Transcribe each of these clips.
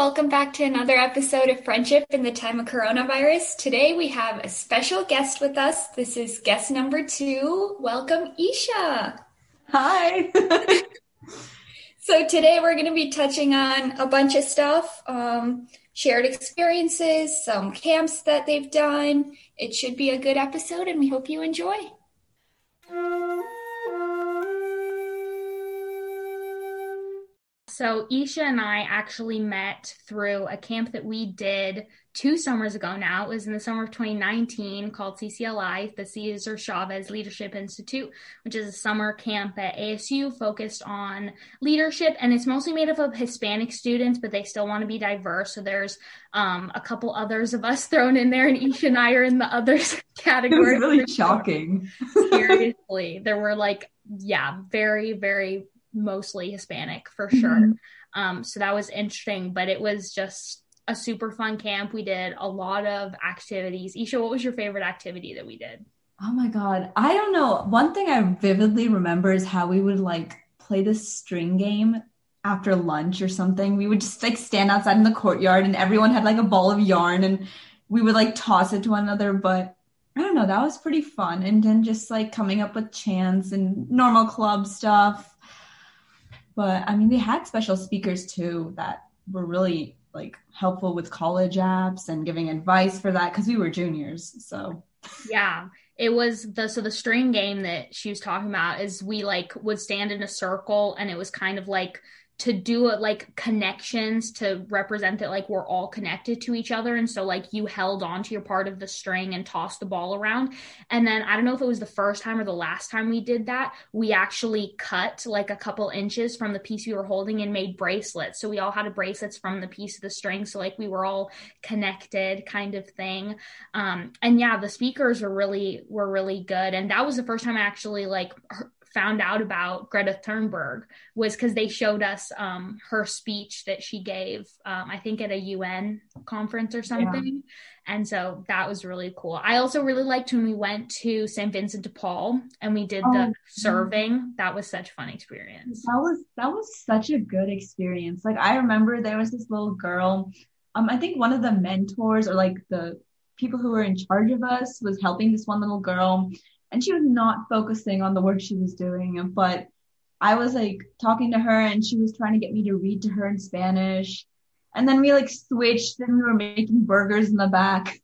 welcome back to another episode of Friendship in the Time of Coronavirus. Today we have a special guest with us. This is guest number two. Welcome, Esha. Hi. so today we're going to be touching on a bunch of stuff, um, shared experiences, some camps that they've done. It should be a good episode and we hope you enjoy. So Esha and I actually met through a camp that we did two summers ago now. It was in the summer of 2019 called CCLI, the Cesar Chavez Leadership Institute, which is a summer camp at ASU focused on leadership. And it's mostly made up of Hispanic students, but they still want to be diverse. So there's um, a couple others of us thrown in there, and Esha and I are in the others category. It was really shocking. Seriously. There were like, yeah, very, very mostly Hispanic for sure. Mm-hmm. Um, so that was interesting, but it was just a super fun camp. We did a lot of activities. Esha, what was your favorite activity that we did? Oh my God. I don't know. One thing I vividly remember is how we would like play this string game after lunch or something. We would just like stand outside in the courtyard and everyone had like a ball of yarn and we would like toss it to one another. But I don't know, that was pretty fun. And then just like coming up with chants and normal club stuff. But I mean, they had special speakers too that were really like helpful with college apps and giving advice for that because we were juniors. So yeah, it was the so the string game that she was talking about is we like would stand in a circle and it was kind of like to do it like connections to represent that like we're all connected to each other. And so like you held on to your part of the string and tossed the ball around. And then i don't know if it was the first time or the last time we did that we actually cut like a couple inches from the piece we were holding and made bracelets. So we all had a bracelets from the piece of the string. So like we were all connected kind of thing. Um and yeah the speakers were really were really good. And that was the first time i actually like found out about Greta Thunberg was because they showed us um, her speech that she gave, um, I think at a UN conference or something. Yeah. And so that was really cool. I also really liked when we went to St. Vincent de Paul and we did oh, the serving. That was such a fun experience. That was that was such a good experience. Like I remember there was this little girl. Um, I think one of the mentors or like the people who were in charge of us was helping this one little girl and she was not focusing on the work she was doing. But I was like talking to her and she was trying to get me to read to her in Spanish. And then we like switched and we were making burgers in the back.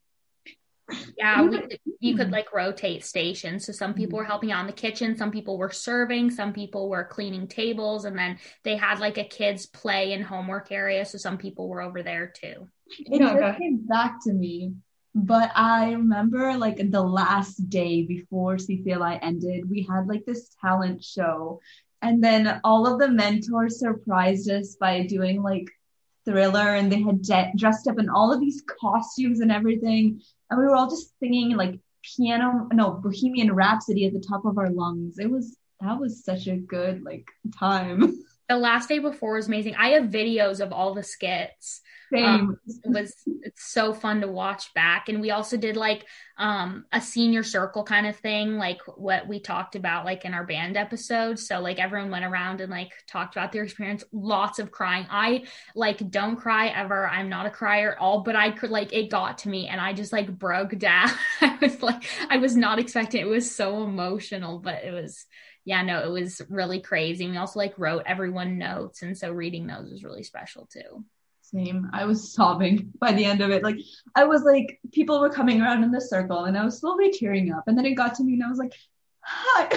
Yeah, we, you could like rotate stations. So some people were helping out in the kitchen, some people were serving, some people were cleaning tables, and then they had like a kids play and homework area. So some people were over there too. It just came back to me but I remember like the last day before CCLI ended, we had like this talent show. And then all of the mentors surprised us by doing like thriller and they had de- dressed up in all of these costumes and everything. And we were all just singing like piano, no, Bohemian Rhapsody at the top of our lungs. It was, that was such a good like time. The last day before was amazing. I have videos of all the skits um, it was it's so fun to watch back. And we also did like um, a senior circle kind of thing, like what we talked about like in our band episode. So like everyone went around and like talked about their experience. Lots of crying. I like don't cry ever. I'm not a crier at all, but I could like it got to me and I just like broke down. I was like I was not expecting it. it was so emotional, but it was yeah, no, it was really crazy. We also like wrote everyone notes, and so reading those was really special too. Same. I was sobbing by the end of it. Like I was like, people were coming around in the circle, and I was slowly tearing up. And then it got to me, and I was like, "Hi."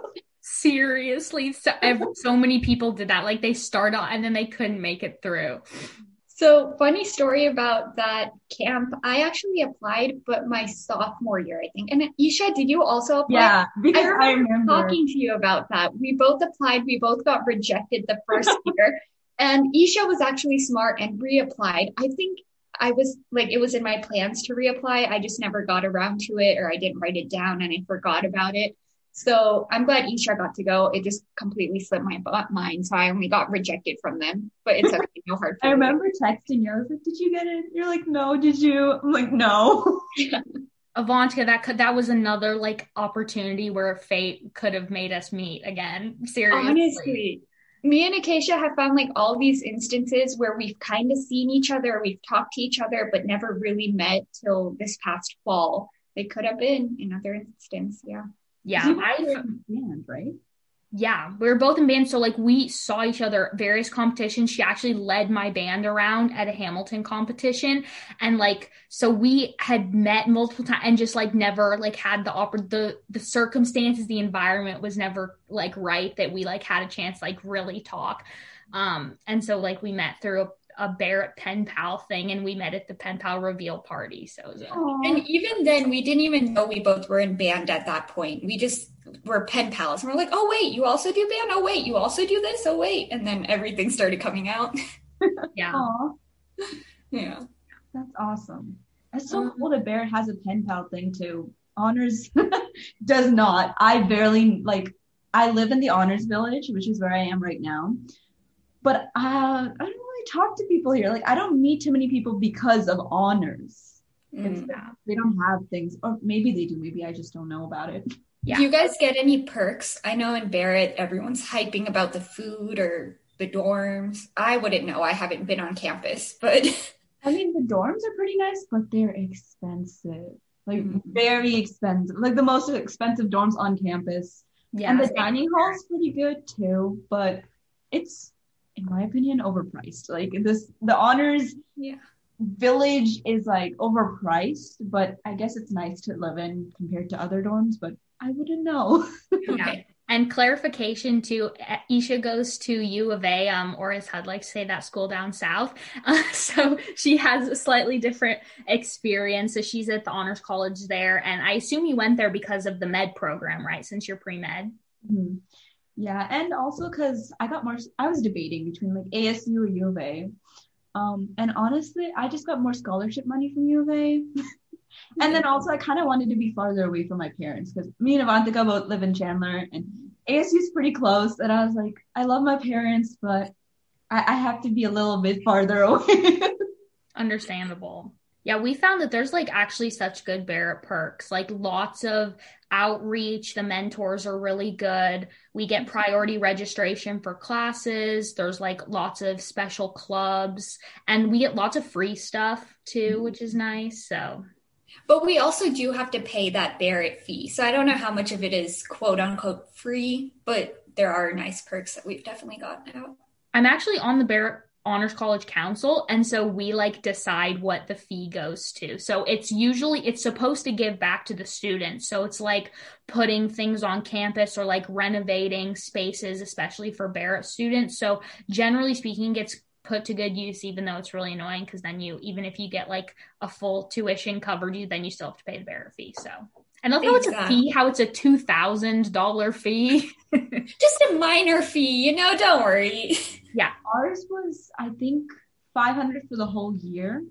Seriously, so so many people did that. Like they start out and then they couldn't make it through. So funny story about that camp. I actually applied, but my sophomore year, I think. And Esha, did you also apply? Yeah, because I remember, I remember talking to you about that. We both applied. We both got rejected the first year. And Esha was actually smart and reapplied. I think I was like, it was in my plans to reapply. I just never got around to it or I didn't write it down and I forgot about it. So I'm glad Esha got to go. It just completely slipped my mind. So I only got rejected from them, but it's okay. No hard. I remember texting you. I was like, did you get it? You're like, no, did you? I'm like, no. Avantika, that could that was another like opportunity where fate could have made us meet again. Seriously. Honestly, me and Acacia have found like all these instances where we've kind of seen each other, we've talked to each other, but never really met till this past fall. They could have been another instance. Yeah. Yeah. I, band, right? yeah, we were both in bands. So like we saw each other at various competitions. She actually led my band around at a Hamilton competition. And like, so we had met multiple times and just like never like had the oppor- the, the circumstances, the environment was never like right that we like had a chance like really talk. Um, and so like we met through a a Barrett pen pal thing and we met at the pen pal reveal party. So it was a, And even then, we didn't even know we both were in band at that point. We just were pen pals. And we're like, oh, wait, you also do band? Oh, wait, you also do this? Oh, wait. And then everything started coming out. yeah. Aw, yeah. that's awesome. It's so Um, cool that Barrett has a pen pal thing too. Honors does not. I barely like. I live in the honors village, which is where I am right now. But uh, I don't really talk to people here. Like I don't meet too many people because of honors. Mm. they don't have things, or maybe they do. Maybe I just don't know about it. Yeah. Do you guys get any perks? I know in Barrett, everyone's hyping about the food or the dorms. I wouldn't know. I haven't been on campus, but I mean, the dorms are pretty nice, but they're expensive. Like Mhm. very expensive. Like the most expensive dorms on campus. Yeah. and the dining hall's pretty good too, but it's, in my opinion, overpriced. Like this, the honors yeah. village is like overpriced, but I guess it's nice to live in compared to other dorms. But I wouldn't know. Yeah. And clarification to Esha goes to U of A, um, or as Hud likes to say, that school down south. Uh, so she has a slightly different experience. So she's at the honors college there, and I assume you went there because of the med program, right? Since you're pre med. Mhm. Yeah, and also because I got more, I was debating between like ASU or U of A. Um, and honestly, I just got more scholarship money from U of A. and then also, I kind of wanted to be farther away from my parents because me and Avantika both live in Chandler, and ASU is pretty close. And I was like, I love my parents, but I, I have to be a little bit farther away. Understandable. Yeah, we found that there's like actually such good Barrett perks, like lots of outreach. The mentors are really good. We get priority registration for classes. There's like lots of special clubs, and we get lots of free stuff too, mm-hmm. which is nice. So, But we also do have to pay that Barrett fee. So I don't know how much of it is quote unquote free, but there are nice perks that we've definitely gotten out. I'm actually on the Barrett Honors College Council, and so we like decide what the fee goes to. So it's usually it's supposed to give back to the students. So it's like putting things on campus or like renovating spaces, especially for Barrett students. So generally speaking, gets put to good use, even though it's really annoying because then you even if you get like a full tuition covered, you then you still have to pay the Barrett fee. So. And I love how it's a fee, how it's a two thousand dollar fee. Just a minor fee, you know, don't worry. Yeah. Ours was, I think, 500 for the whole year.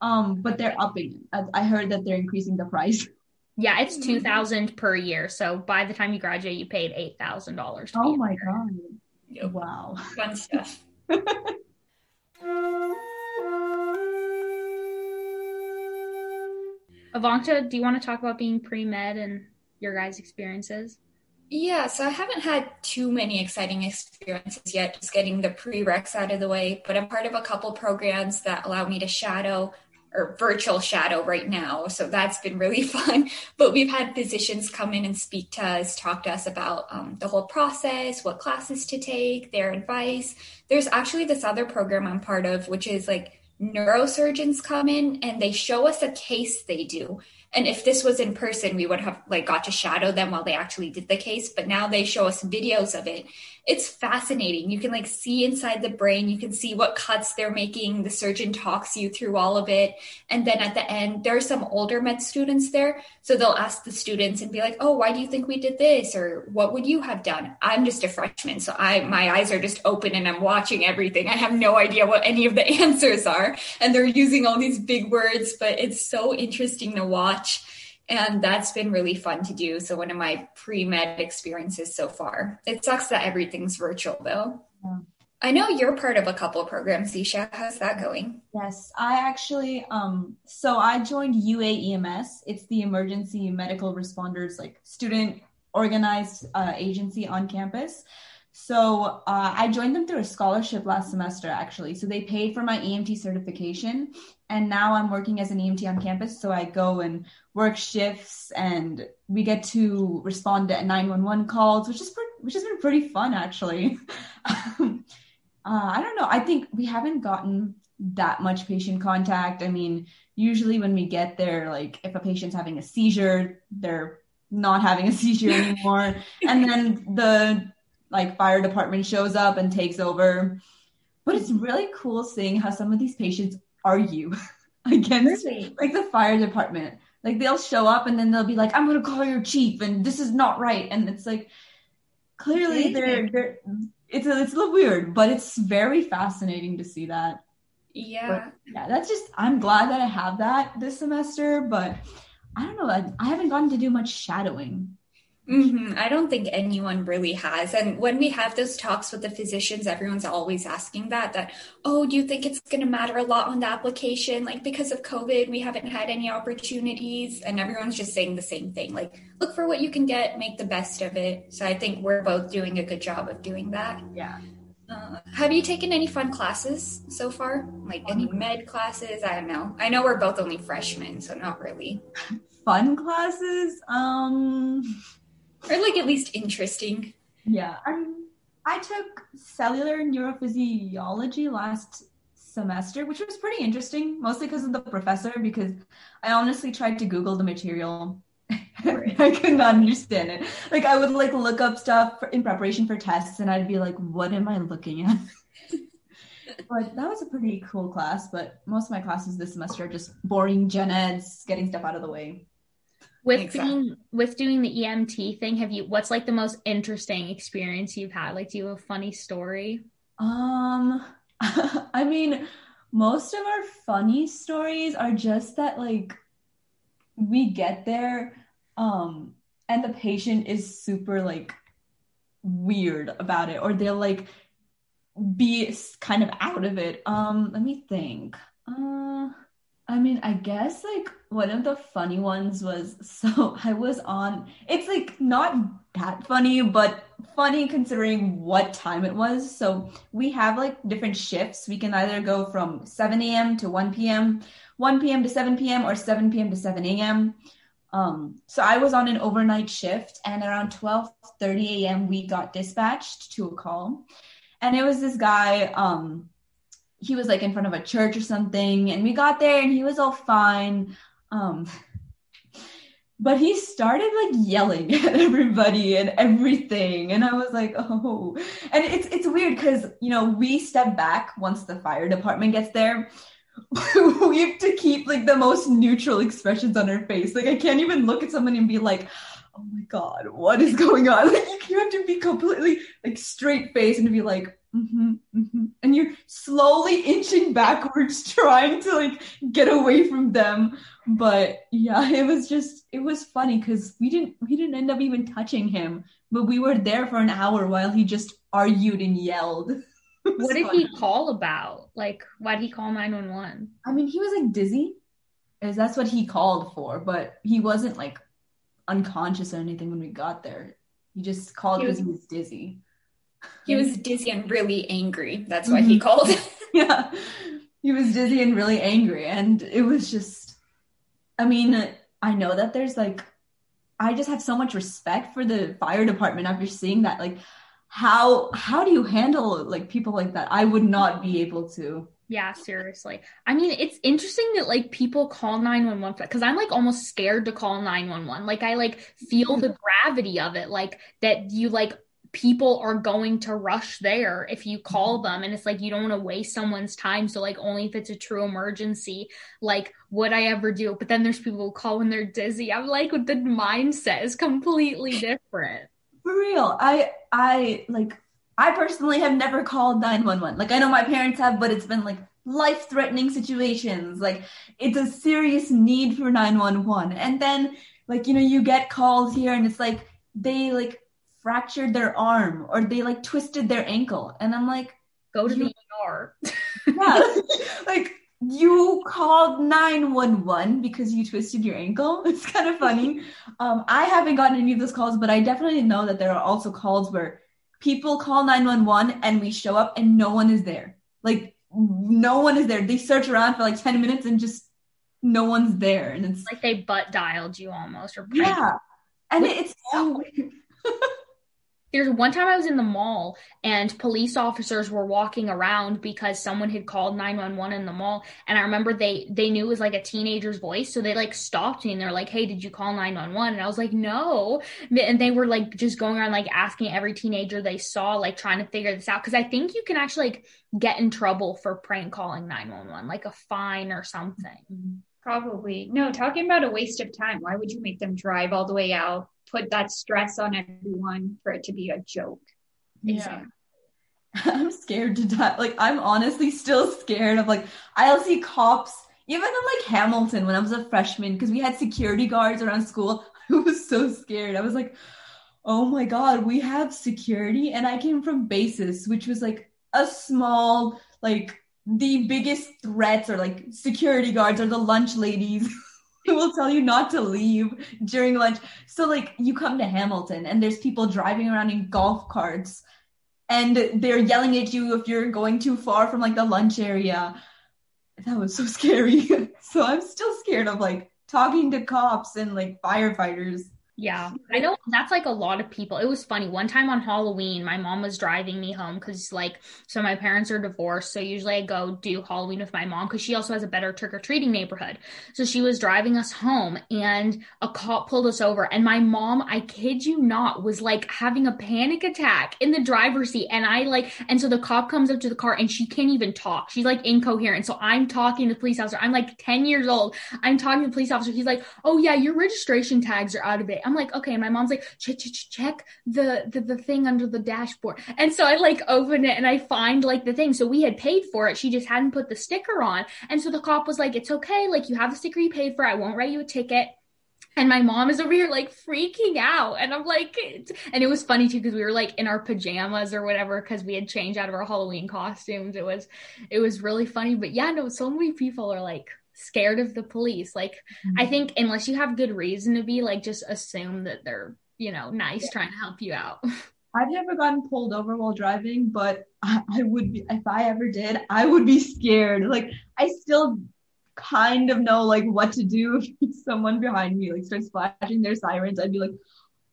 Um, but they're upping it. I, I heard that they're increasing the price. Yeah, it's Mhm. two thousand per year. So by the time you graduate, you paid eight thousand dollars. Oh my god. Yep. Wow. Fun stuff. Avanta, do you want to talk about being pre med and your guys' experiences? Yeah, so I haven't had too many exciting experiences yet, just getting the prereqs out of the way, but I'm part of a couple programs that allow me to shadow or virtual shadow right now. So that's been really fun. But we've had physicians come in and speak to us, talk to us about um, the whole process, what classes to take, their advice. There's actually this other program I'm part of, which is like neurosurgeons come in and they show us a case they do. And if this was in person, we would have like got to shadow them while they actually did the case. But now they show us videos of it. It's fascinating. You can like see inside the brain. You can see what cuts they're making. The surgeon talks you through all of it. And then at the end, there are some older med students there. So they'll ask the students and be like, "Oh, why do you think we did this?" Or "What would you have done?" I'm just a freshman, so I my eyes are just open and I'm watching everything. I have no idea what any of the answers are, and they're using all these big words, but it's so interesting to watch. And that's been really fun to do. So one of my pre-med experiences so far. It sucks that everything's virtual though. Yeah. I know you're part of a couple of programs, Esha. How's that going? Yes, I actually um so I joined UAEMS. It's the Emergency Medical Responders like student organized uh, agency on campus. So uh, I joined them through a scholarship last semester, actually. So they paid for my EMT certification, and now I'm working as an EMT on campus. So I go and work shifts, and we get to respond to 911 calls, which is pre- which has been pretty fun, actually. uh, I don't know. I think we haven't gotten that much patient contact. I mean, usually when we get there, like if a patient's having a seizure, they're not having a seizure anymore. and then the like fire department shows up and takes over. But it's really cool seeing how some of these patients argue against really? like the fire department. Like they'll show up and then they'll be like, I'm gonna call your chief and this is not right. And it's like clearly they're they're it's a, it's a little weird, but it's very fascinating to see that. Yeah. But, yeah, that's just I'm glad that I have that this semester, but I don't know, I, I haven't gotten to do much shadowing. Mm-hmm. I don't think anyone really has. And when we have those talks with the physicians, everyone's always asking that, that, oh, do you think it's going to matter a lot on the application? Like, because of COVID, we haven't had any opportunities. And everyone's just saying the same thing like, look for what you can get, make the best of it. So I think we're both doing a good job of doing that. Yeah. Uh, have you taken any fun classes so far? Like any med classes? I don't know. I know we're both only freshmen, so not really. Fun classes? Um or like at least interesting. Yeah, I took cellular neurophysiology last semester, which was pretty interesting, mostly because of the professor. Because I honestly tried to Google the material. I could not understand it. Like I would like look up stuff in preparation for tests, and I'd be like, "What am I looking at?" but that was a pretty cool class. But most of my classes this semester are just boring gen eds, getting stuff out of the way with exactly. being with doing the EMT thing, have you what's like the most interesting experience you've had? Like do you have a funny story? Um I mean most of our funny stories are just that like we get there um and the patient is super like weird about it or they'll like be kind of out of it. Um let me think. Uh I mean, I guess like one of the funny ones was so I was on it's like not that funny, but funny considering what time it was. So we have like different shifts. We can either go from 7 a.m. to 1 p.m., 1 p.m. to 7 p.m., or 7 p.m. to 7 a.m. Um, so I was on an overnight shift, and around 12:30 a.m. we got dispatched to a call, and it was this guy. Um, he was like in front of a church or something and we got there and he was all fine. Um but he started like yelling at everybody and everything and i was like oh. And it's it's weird because you know we step back once the fire department gets there. We have to keep like the most neutral expressions on our face. Like i can't even look at someone and be like oh my god what is going on? Like you have to be completely like straight face and be like mm-hmm, mm-hmm. and you're slowly inching backwards trying to like get away from them. But yeah it was just it was funny because we didn't we didn't end up even touching him but we were there for an hour while he just argued and yelled. What did funny. he call about? Like why did he call 911 i mean he was like dizzy as that's what he called for but he wasn't like unconscious or anything when we got there. He just called because he was dizzy he was dizzy and really angry. That's why mm-hmm. he called. yeah. He was dizzy and really angry. And it was just, I mean, I know that there's like, I just have so much respect for the fire department after seeing that. Like, how how do you handle like people like that? I would not be able to. Yeah, seriously. I mean, it's interesting that like people call 911 because I'm like almost scared to call 911. Like I like feel the gravity of it, like that you like people are going to rush there if you call mm-hmm. them and it's like you don't want to waste someone's time so like only if it's a true emergency like would i ever do but then there's people who call when they're dizzy. I'm like the mindset is completely different. For real. I i like i personally have never called 911 like i know my parents have but it's been like life threatening situations. Like it's a serious need for 911 and then like you know you get calls here and it's like they like fractured their arm or they like twisted their ankle. And I'm like, go to you, the ER. yeah. like you called 911 because you twisted your ankle. It's kind of funny. Um, I haven't gotten any of those calls, but I definitely know that there are also calls where people call 911 and we show up and no one is there. Like no one is there. They search around for like 10 minutes and just no one's there. And it's like they butt dialed you almost or yeah. And it's so weird. There's one time I was in the mall and police officers were walking around because someone had called 911 in the mall. And I remember they they knew it was like a teenager's voice. So they like stopped me and they're like, Hey, did you call 911? And I was like, No. And they were like just going around like asking every teenager they saw, like trying to figure this out. Cause I think you can actually like get in trouble for prank calling 911, like a fine or something. Probably. No, talking about a waste of time. Why would you make them drive all the way out? Put that stress on everyone for it to be a joke. Yeah. I'm scared to die. Like I'm honestly still scared of like I'll see cops even in like Hamilton when I was a freshman because we had security guards around school. I was so scared. I was like, "Oh my god, we have security." And I came from BASIS, which was like a small like the biggest threats are like security guards or the lunch ladies. who will tell you not to leave during lunch. So like you come to Hamilton and there's people driving around in golf carts and they're yelling at you if you're going too far from like the lunch area. That was so scary. so I'm still scared of like talking to cops and like firefighters. Yeah, I know that's like a lot of people. It was funny. One time on Halloween, my mom was driving me home because, like, so my parents are divorced. So usually I go do Halloween with my mom because she also has a better trick or treating neighborhood. So she was driving us home and a cop pulled us over. And my mom, I kid you not, was like having a panic attack in the driver's seat. And I like, and so the cop comes up to the car and she can't even talk. She's like incoherent. So I'm talking to the police officer. I'm like 10 years old. I'm talking to the police officer. He's like, oh, yeah, your registration tags are out of it. I'm like, okay. My mom's like, check, check, check the, the, the thing under the dashboard. And so I like open it and I find like the thing. So we had paid for it. She just hadn't put the sticker on. And so the cop was like, it's okay. Like you have the sticker you paid for. I won't write you a ticket. And my mom is over here like freaking out. And I'm like, and it was funny too, because we were like in our pajamas or whatever, because we had changed out of our Halloween costumes. It was, it was really funny. But yeah, no, so many people are like, scared of the police. Like, mm-hmm. I think unless you have good reason to be, like, just assume that they're, you know, nice yeah. trying to help you out. I've never gotten pulled over while driving, but I, I would be, if I ever did, I would be scared. Like, I still kind of know like what to do if someone behind me like starts flashing their sirens. I'd be like,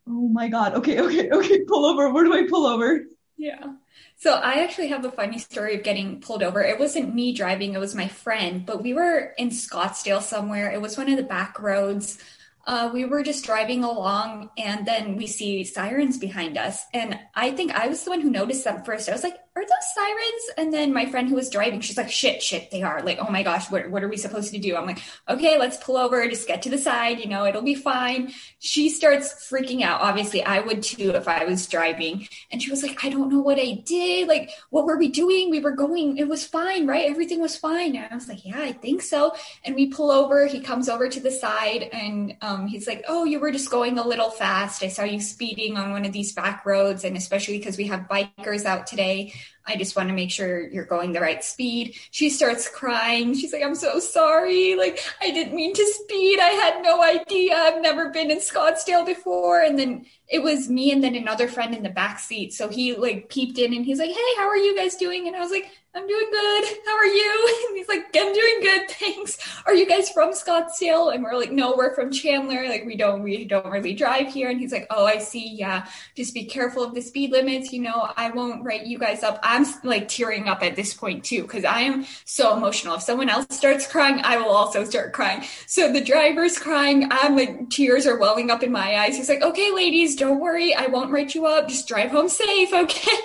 oh my god, okay, okay, okay, pull over. Where do I pull over? Yeah. So I actually have a funny story of getting pulled over. It wasn't me driving, it was my friend, but we were in Scottsdale somewhere. It was one of the back roads. Uh, we were just driving along and then we see sirens behind us. And I think I was the one who noticed them first. I was like, are those sirens? And then my friend who was driving, she's like, shit, shit, they are. Like, oh my gosh, what, what are we supposed to do? I'm like, okay, let's pull over, just get to the side, you know, it'll be fine. She starts freaking out. Obviously, I would too if I was driving. And she was like, I don't know what I did. Like, what were we doing? We were going, it was fine, right? Everything was fine. And I was like, yeah, I think so. And we pull over, he comes over to the side and um, he's like, oh, you were just going a little fast. I saw you speeding on one of these back roads. And especially because we have bikers out today, I just want to make sure you're going the right speed. She starts crying. She's like, I'm so sorry. Like, I didn't mean to speed. I had no idea. I've never been in Scottsdale before. And then it was me and then another friend in the back seat. So he like peeped in and he's like, Hey, how are you guys doing? And I was like, I'm doing good. How are you? And he's like, I'm doing good. Thanks. Are you guys from Scottsdale? And we're like, no, we're from Chandler. Like we don't, we don't really drive here. And he's like, oh, I see. Yeah. Just be careful of the speed limits. You know, I won't write you guys up. I'm like tearing up at this point too, because I am so emotional. If someone else starts crying, I will also start crying. So the driver's crying. I'm like, tears are welling up in my eyes. He's like, okay, ladies, don't worry. I won't write you up. Just drive home safe. Okay.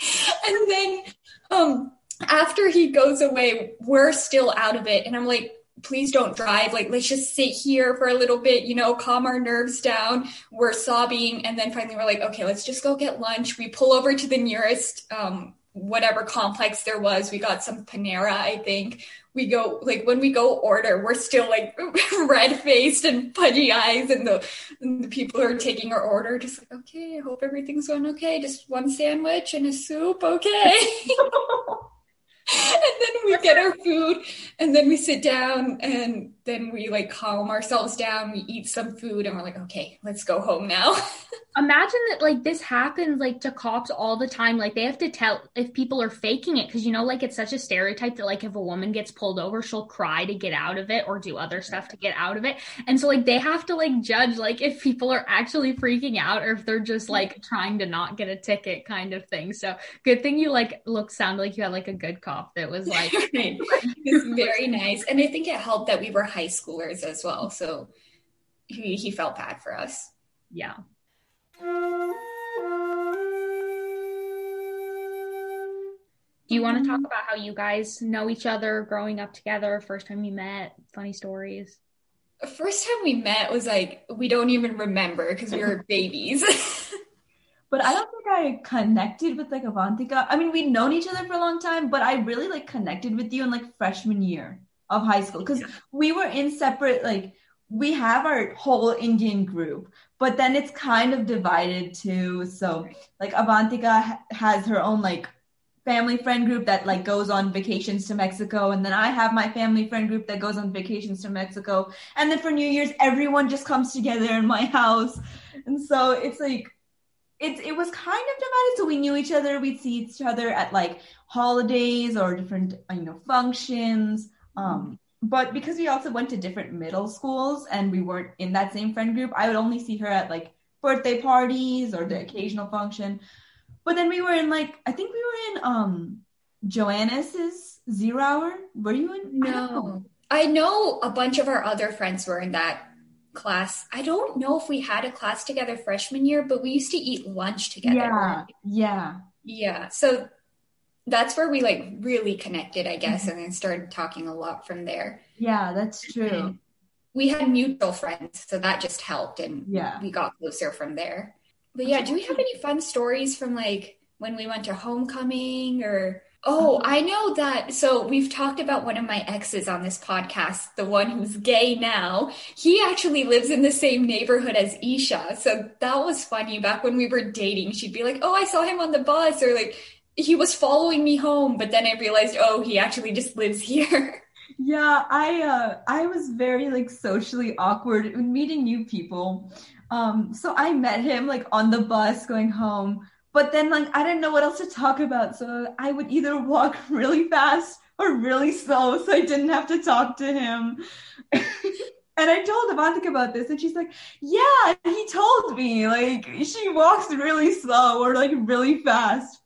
and then, um, after he goes away, we're still out of it. And I'm like, please don't drive. Like, let's just sit here for a little bit, you know, calm our nerves down. We're sobbing. And then finally we're like, okay, let's just go get lunch. We pull over to the nearest, um, whatever complex there was. We got some Panera, I think. We go, like, when we go order, we're still like red faced and pudgy eyes. And the, and the people who are taking our order just like, okay, I hope everything's going okay. Just one sandwich and a soup. Okay. and then we get our food and then we sit down and then we like calm ourselves down, we eat some food, and we're like, okay, let's go home now. Imagine that like this happens like to cops all the time. Like they have to tell if people are faking it because you know, like it's such a stereotype that like if a woman gets pulled over, she'll cry to get out of it or do other stuff to get out of it. And so like they have to like judge like if people are actually freaking out or if they're just like trying to not get a ticket kind of thing. So good thing you like look sound like you had like a good cop that was like it's very nice. And I think it helped that we were high schoolers as well. So he, he felt bad for us. Yeah. Do you want to talk about how you guys know each other growing up together, first time you met, funny stories? First time we met was like, we don't even remember because we were babies. But I don't think I connected with like Avantika. I mean, we'd known each other for a long time, but I really like connected with you in like freshman year of high school. Because we were in separate like we have our whole Indian group, but then it's kind of divided too. So like Avantika has her own like family friend group that like goes on vacations to Mexico, and then I have my family friend group that goes on vacations to Mexico, and then for New Year's everyone just comes together in my house, and so it's like it, it was kind of divided so we knew each other. We'd see each other at like holidays or different you know functions um but because we also went to different middle schools and we weren't in that same friend group i would only see her at like birthday parties or the occasional function but then we were in like i think we were in um joannis's zero hour were you in I know. no. I know a bunch of our other friends were in that class. I don't know if we had a class together freshman year, but we used to eat lunch together. yeah yeah Yeah. So that's where we like really connected, I guess, mm-hmm. and then started talking a lot from there. yeah that's true And we had mutual friends, so that just helped and yeah we got closer from there. But yeah, do we have any fun stories from like when we went to homecoming or mm-hmm. Oh, I know that. So we've talked about one of my exes on this podcast, the one who's gay now. He actually lives in the same neighborhood as Esha. So that was funny. Back when we were dating, she'd be like, Oh, I saw him on the bus or like he was following me home. But then I realized, oh, he actually just lives here. Yeah, I uh I was very like socially awkward meeting new people. Um so I met him like on the bus going home, but then like I didn't know what else to talk about, so I would either walk really fast or really slow so I didn't have to talk to him. And I told Avantika about this, and she's like, "Yeah, he told me. Like, she walks really slow or like really fast."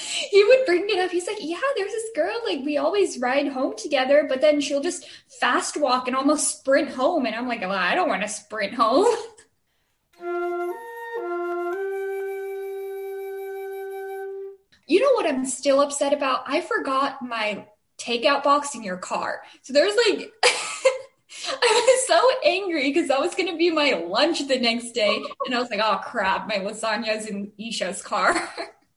he would bring it up. He's like, Yeah, there's this girl, like, we always ride home together, but then she'll just fast walk and almost sprint home. And I'm like, Well, I don't want to sprint home. You know what I'm still upset about? I forgot my takeout box in your car. So there's like, I was so angry because that was going to be my lunch the next day. And I was like, oh crap, my lasagna's in Esha's car.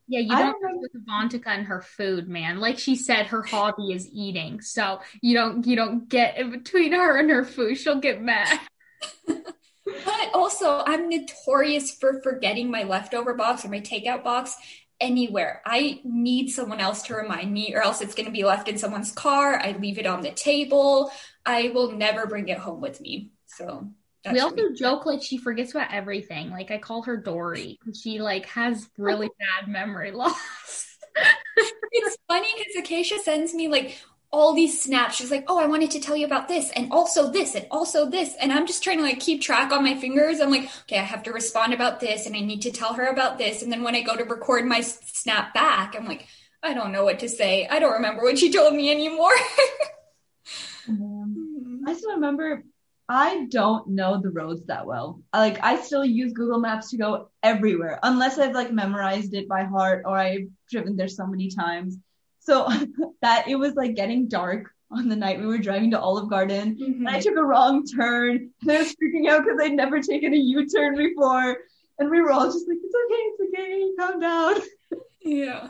Yeah, you don't don't mess with Avantika and her food, man. Like she said, her hobby is eating. So you don't you don't get in between her and her food. She'll get mad. But also, I'm notorious for forgetting my leftover box or my takeout box anywhere. I need someone else to remind me, or else it's going to be left in someone's car. I leave it on the table. I will never bring it home with me. So that we also be- joke like she forgets about everything. Like I call her Dory because she like has really bad memory loss. it's funny because Acacia sends me like all these snaps. She's like, "Oh, I wanted to tell you about this, and also this, and also this," and I'm just trying to like keep track on my fingers. I'm like, "Okay, I have to respond about this, and I need to tell her about this." And then when I go to record my snap back, I'm like, "I don't know what to say. I don't remember what she told me anymore." Um, I still remember I don't know the roads that well. Like I still use Google Maps to go everywhere unless I've like memorized it by heart or I've driven there so many times. So that it was like getting dark on the night we were driving to Olive Garden and I took a wrong turn and I was freaking out because I'd never taken a U-turn before. And we were all just like, it's okay, it's okay, calm down. Yeah.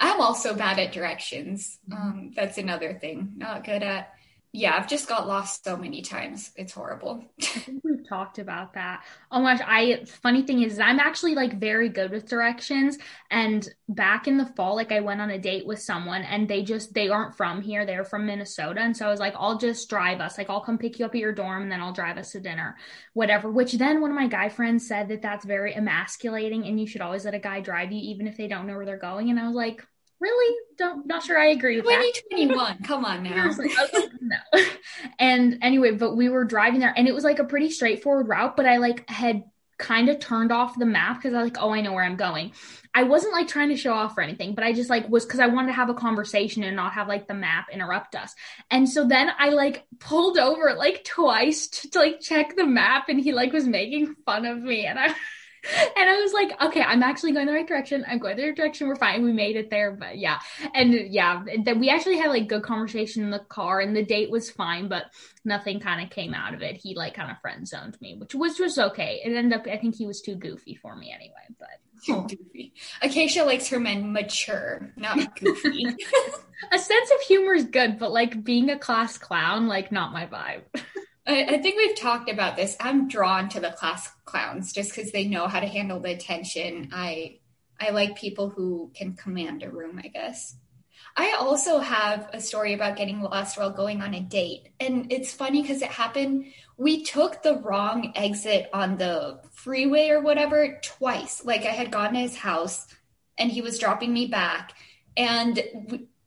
I'm also bad at directions. Um, that's another thing. Not good at. Yeah, I've just got lost so many times. It's horrible. We've talked about that. Oh my gosh, I funny thing is I'm actually like very good with directions. And back in the fall, like I went on a date with someone and they just they aren't from here, they're from Minnesota. And so I was like, I'll just drive us. Like I'll come pick you up at your dorm and then I'll drive us to dinner. Whatever. Which then one of my guy friends said that that's very emasculating and you should always let a guy drive you even if they don't know where they're going. And I was like, really don't not sure I agree with 2021. Come on now. like, no. And anyway, but we were driving there and it was like a pretty straightforward route, but I like had kind of turned off the map because I was like, oh, I know where I'm going. I wasn't like trying to show off or anything, but I just like was because I wanted to have a conversation and not have like the map interrupt us. And so then I like pulled over like twice to, to like check the map and he like was making fun of me and I and I was like, okay, I'm actually going the right direction. I'm going the right direction. We're fine. We made it there. But yeah. And yeah, that we actually had like good conversation in the car and the date was fine, but nothing kind of came out of it. He like kind of friend zoned me, which was just okay. It ended up, I think he was too goofy for me anyway, but. Too goofy. Acacia likes her men mature, not goofy. a sense of humor is good, but like being a class clown, like not my vibe. I, I think we've talked about this. I'm drawn to the class clowns just because they know how to handle the attention. I I like people who can command a room, I guess. I also have a story about getting lost while going on a date. And it's funny because it happened. We took the wrong exit on the freeway or whatever twice. Like I had gone to his house and he was dropping me back. And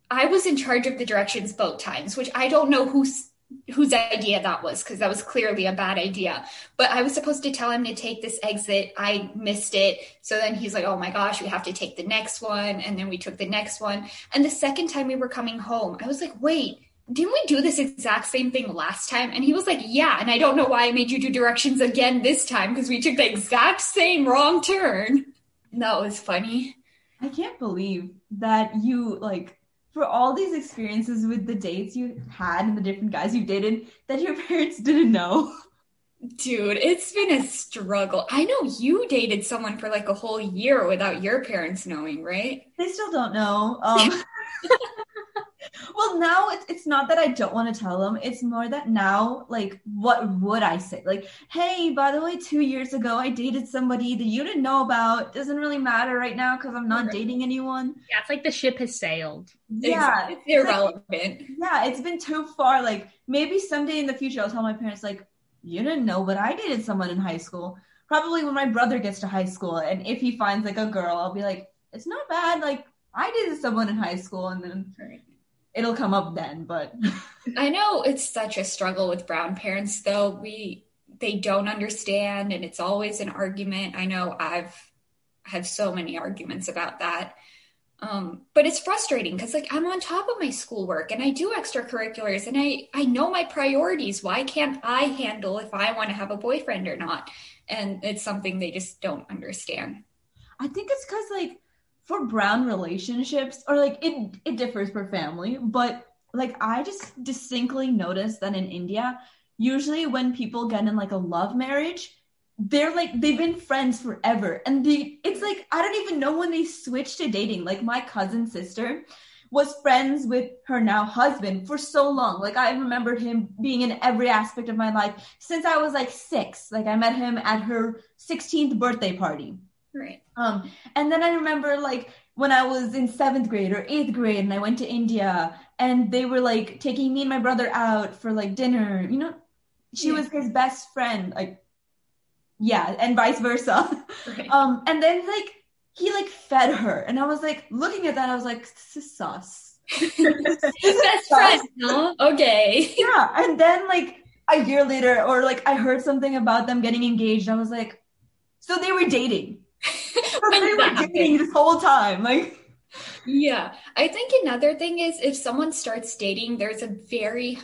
I was in charge of the directions both times, which I don't know who's whose idea that was because that was clearly a bad idea. But I was supposed to tell him to take this exit. I missed it. So then he's like, oh my gosh, we have to take the next one. And then we took the next one. And the second time we were coming home, I was like, wait, didn't we do this exact same thing last time? And he was like, yeah. And I don't know why I made you do directions again this time because we took the exact same wrong turn. And That was funny. I can't believe that you like for all these experiences with the dates you had and the different guys you dated that your parents didn't know? Dude, it's been a struggle. I know you dated someone for like a whole year without your parents knowing, right? They still don't know. Um, well, now it's, it's not that I don't want to tell them. It's more that now, like, what would I say? Like, hey, by the way, two years ago, I dated somebody that you didn't know about. Doesn't really matter right now because I'm not dating anyone. Yeah, it's like the ship has sailed. Yeah, it's, it's irrelevant. Like, yeah, it's been too far. Like, maybe someday in the future, I'll tell my parents, like, you didn't know, but I dated someone in high school. Probably when my brother gets to high school, and if he finds like a girl, I'll be like, it's not bad. Like, I dated someone in high school, and then right it'll come up then but i know it's such a struggle with brown parents though. We they don't understand and it's always an argument. I know i've had so many arguments about that. Um, but it's frustrating because like i'm on top of my schoolwork and i do extracurriculars and i i know my priorities. Why can't i handle if i want to have a boyfriend or not? And it's something they just don't understand. I think it's because like for brown relationships or like it it differs per family but like i just distinctly noticed that in india usually when people get in like a love marriage they're like they've been friends forever and they it's like i don't even know when they switched to dating. Like my cousin sister was friends with her now husband for so long. Like i remembered him being in every aspect of my life since i was like six. Like i met him at her 16th birthday party Right. Um, and then I remember like when I was in seventh grade or eighth grade and I went to India and they were like taking me and my brother out for like dinner, you know, she yeah. was his best friend, like yeah, and vice versa. Right. Um, and then like he like fed her, and I was like looking at that, I was like, this is sus. best friend, no? Okay. Yeah, and then like a year later, or like I heard something about them getting engaged. I was like, so they were dating they were dating this whole time. Like, yeah. I think another thing is if someone starts dating, there's a very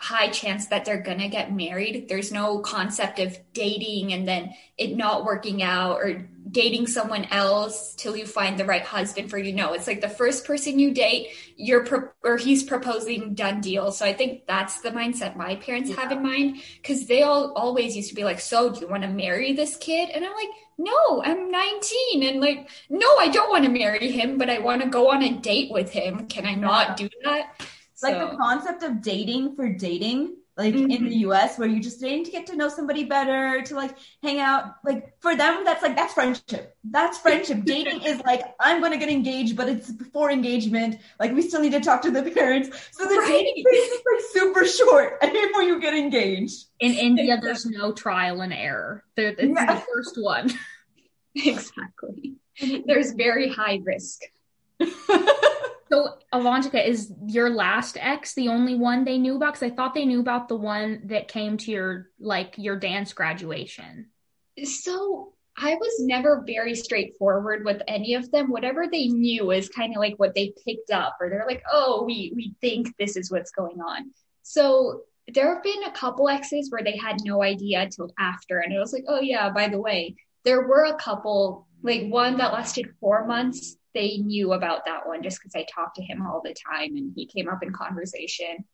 high chance that they're going to get married. There's no concept of dating and then it not working out or dating someone else till you find the right husband for you. No, it's like the first person you date, you're pro- or he's proposing done deal. So I think that's the mindset my parents yeah. have in mind because they all always used to be like, "So, do you want to marry this kid?" And I'm like, "No, I'm 19." And like, "No, I don't want to marry him, but I want to go on a date with him. Can I not do that?" Like the concept of dating for dating, like in Mhm. the US, where you're just dating to get to know somebody better, to like hang out. Like for them, that's like that's friendship. That's friendship. dating is like I'm gonna get engaged, but it's before engagement. Like we still need to talk to the parents. So the Right. dating is like super short before you get engaged. In India, there's no trial and error. It's Yeah. the first one. exactly. There's very high risk. So, Avantika, is your last ex the only one they knew about? Because I thought they knew about the one that came to your like your dance graduation. So I was never very straightforward with any of them. Whatever they knew is kind of like what they picked up, or they're like, oh, we we think this is what's going on. So there have been a couple exes where they had no idea till after, and it was like, oh yeah, by the way, there were a couple, like one that lasted four months. They knew about that one just because I talked to him all the time and he came up in conversation.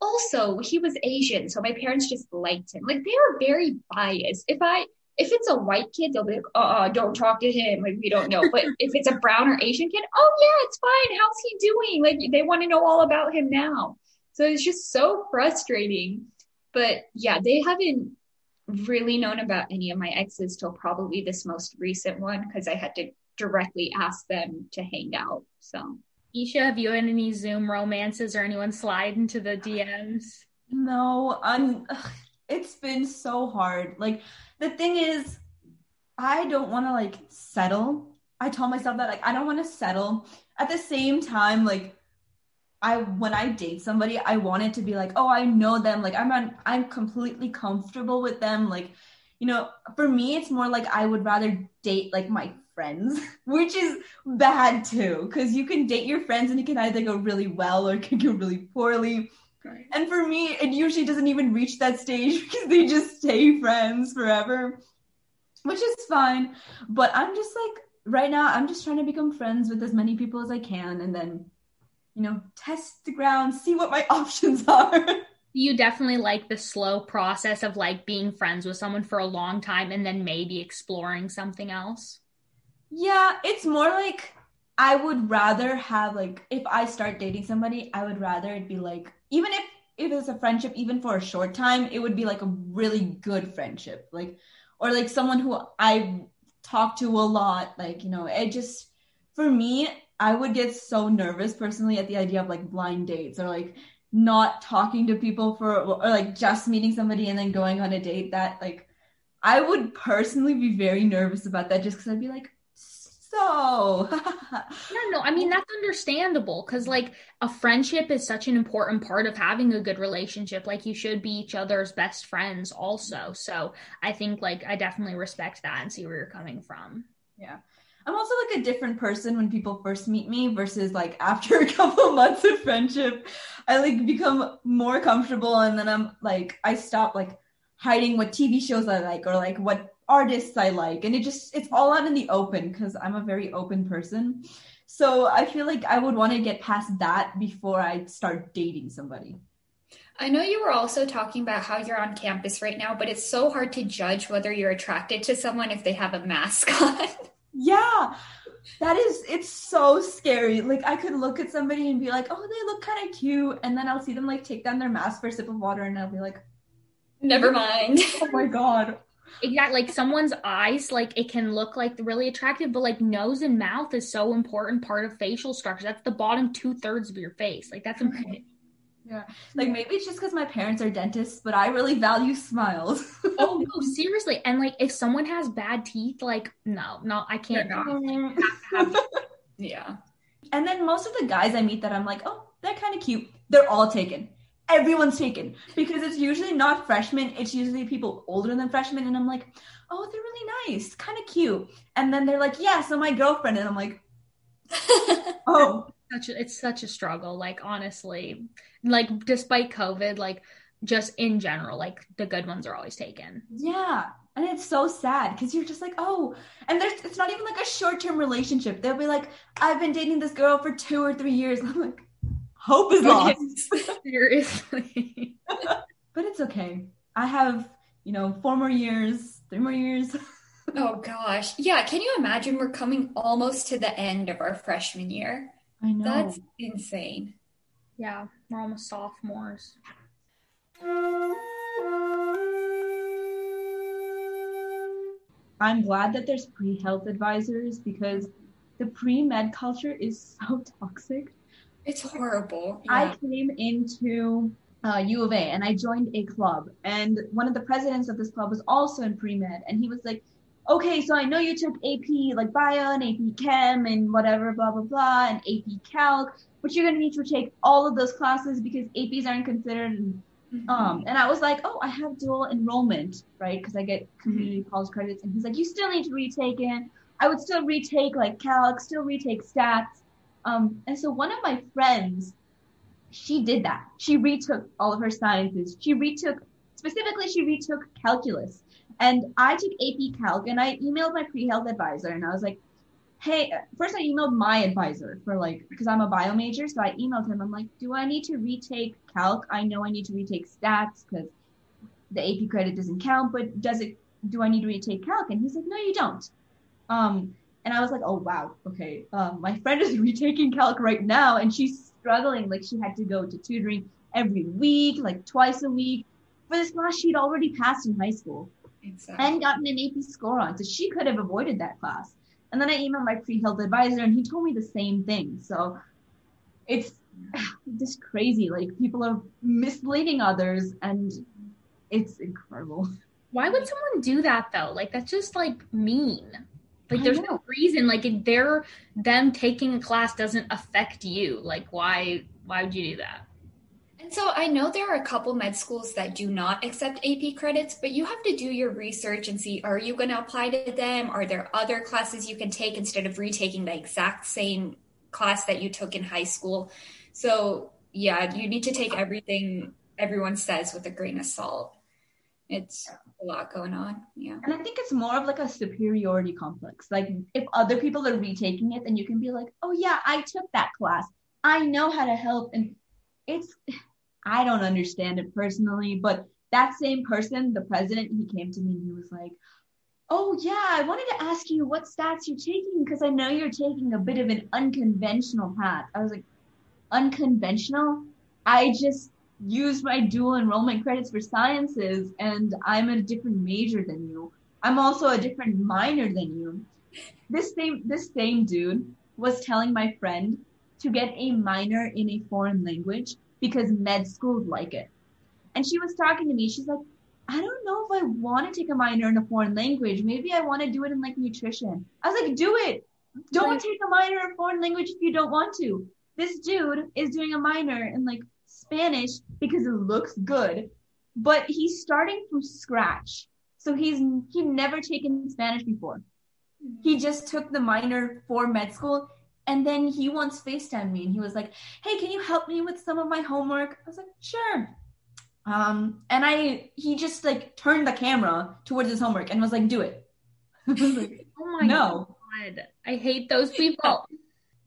Also, he was Asian, so my parents just liked him. Like they were very biased. If I if it's a white kid, they'll be like, uh, don't talk to him. Like, we don't know. But if it's a brown or Asian kid, oh, yeah, it's fine. How's he doing? Like, they want to know all about him now. So it's just so frustrating. But yeah, they haven't really known about any of my exes till probably this most recent one because I had to directly ask them to hang out. So Esha, have you had any Zoom romances or anyone slide into the DMs? No, I'm. ugh, It's been so hard. Like the thing is, I don't want to like settle. I tell myself that like I don't want to settle. At the same time, like I when I date somebody, I want it to be like, oh, I know them. Like I'm on, I'm completely comfortable with them. Like, you know, for me, it's more like I would rather date like my friends, which is bad too, because you can date your friends and it can either go really well or it can go really poorly. And for me, it usually doesn't even reach that stage because they just stay friends forever, which is fine. But I'm just like, right now, I'm just trying to become friends with as many people as I can and then, you know, test the ground, see what my options are. You definitely like the slow process of like being friends with someone for a long time and then maybe exploring something else. yeah, it's more like I would rather have, like, if I start dating somebody, I would rather it be like, even if if it's a friendship, even for a short time, it would be like a really good friendship. Like, or like someone who I talk to a lot. Like, you know, it just, for me, I would get so nervous personally at the idea of like blind dates or like not talking to people for, or like just meeting somebody and then going on a date that like, I would personally be very nervous about that just because I'd be like, so. No, no, I mean that's understandable because like a friendship is such an important part of having a good relationship. Like you should be each other's best friends also. So I think like I definitely respect that and see where you're coming from. Yeah. I'm also like a different person when people first meet me versus like after a couple months of friendship. I like become more comfortable and then I'm like I stop like hiding what TV shows I like or like what artists I like and it just it's all out in the open because I'm a very open person. So I feel like I would want to get past that before I start dating somebody. I know you were also talking about how you're on campus right now, but it's so hard to judge whether you're attracted to someone if they have a mask on. Yeah. That is it's so scary. Like I could look at somebody and be like, "Oh, they look kind of cute." And then I'll see them like take down their mask for a sip of water and I'll be like, Never mind. "Oh my god." Exactly. Like someone's eyes, like it can look like really attractive, but like nose and mouth is so important part of facial structure. That's the bottom two thirds of your face. Like that's important. Yeah. Like maybe it's just because my parents are dentists, but I really value smiles. Oh no, seriously. And like if someone has bad teeth, like no, no, I can't. Yeah. and then most of the guys I meet that I'm like, oh, they're kind of cute. They're all taken. Everyone's taken because it's usually not freshmen. It's usually people older than freshmen, and I'm like, oh, they're really nice, kind of cute. And then they're like, yeah, so my girlfriend, and I'm like, oh, such a, it's such a struggle like honestly like despite covid like just in general like the good ones are always taken yeah. And it's so sad because you're just like, oh, and there's it's not even like a short term relationship. They'll be like, I've been dating this girl for two or three years. And I'm like, hope is lost. seriously but it's okay. I have, you know, four more years, three more years. Oh gosh. Yeah. Can you imagine we're coming almost to the end of our freshman year? I know. That's insane. Yeah, we're almost sophomores. I'm glad that there's pre health advisors because the pre med culture is so toxic. It's horrible. I came into uh, U of A and I joined a club, and one of the presidents of this club was also in pre med, and he was like, "Okay, so I know you took AP like bio and AP Chem and whatever, blah blah blah, and AP Calc, but you're gonna need to take all of those classes because APs aren't considered." Um, and I was like, "Oh, I have dual enrollment, right? Because I get community college credits." And he's like, "You still need to retake it." I would still retake like Calc, still retake stats. Um, and so one of my friends she did that. She retook all of her sciences. She retook, specifically, she retook calculus. And I took AP Calc and I emailed my pre health advisor and I was like, hey, first I emailed my advisor for like, because I'm a bio major. So I emailed him. I'm like, do I need to retake Calc? I know I need to retake stats because the AP credit doesn't count, but does it, do I need to retake Calc? And he's like, no, you don't. Um, and I was like, oh, wow, okay. Um, my friend is retaking Calc right now and she's struggling. Like she had to go to tutoring every week, like twice a week. For this class, she'd already passed in high school Exactly. and gotten an AP score on. So she could have avoided that class. And then I emailed my pre-health advisor and he told me the same thing. So it's just crazy. Like people are misleading others and it's incredible. Why would someone do that though? Like that's just like mean. Like there's no reason. Like if they're them taking a class doesn't affect you. Like why why would you do that? And so I know there are a couple med schools that do not accept AP credits, but you have to do your research and see are you going to apply to them? Are there other classes you can take instead of retaking the exact same class that you took in high school? So, yeah, you need to take everything everyone says with a grain of salt. It's a lot going on. Yeah. And I think it's more of like a superiority complex. Like if other people are retaking it, then you can be like, oh yeah, I took that class. I know how to help. And it's, I don't understand it personally, but that same person, the president, he came to me and he was like, oh yeah, I wanted to ask you what stats you're taking because I know you're taking a bit of an unconventional path. I was like, unconventional? I just used my dual enrollment credits for sciences and I'm a different major than you. I'm also a different minor than you. This same this same dude was telling my friend to get a minor in a foreign language because med schools like it. And she was talking to me. She's like, I don't know if I want to take a minor in a foreign language. Maybe I want to do it in like nutrition. I was like, do it. Don't Right. take a minor in foreign language if you don't want to. This dude is doing a minor in like Spanish because it looks good, but he's starting from scratch. So he's he never taken Spanish before. He just took the minor for med school and then he once FaceTimed me and he was like, Hey, can you help me with some of my homework? I was like, Sure. Um, and I he just like turned the camera towards his homework and was like, Do it. Like, Oh my no. god. I hate those people.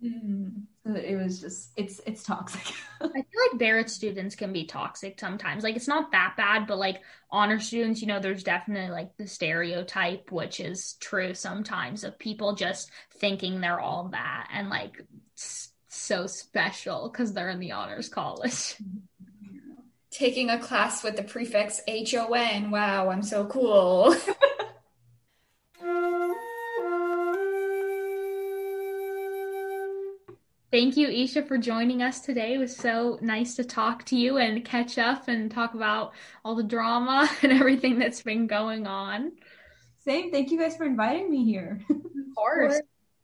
Mm. So It was just it's it's toxic. I feel like Barrett students can be toxic sometimes. Like it's not that bad, but like honor students, you know, there's definitely like the stereotype, which is true sometimes, of people just thinking they're all that and like so special because they're in the honors college. Taking a class with the prefix HON. Wow, I'm so cool. Thank you, Esha, for joining us today. It was so nice to talk to you and catch up and talk about all the drama and everything that's been going on. Same. Thank you guys for inviting me here. Of course.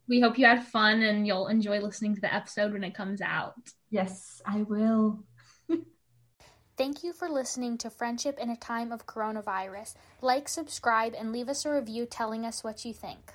We hope you had fun and you'll enjoy listening to the episode when it comes out. yes, I will. Thank you for listening to Friendship in a Time of Coronavirus. Like, subscribe, and leave us a review telling us what you think.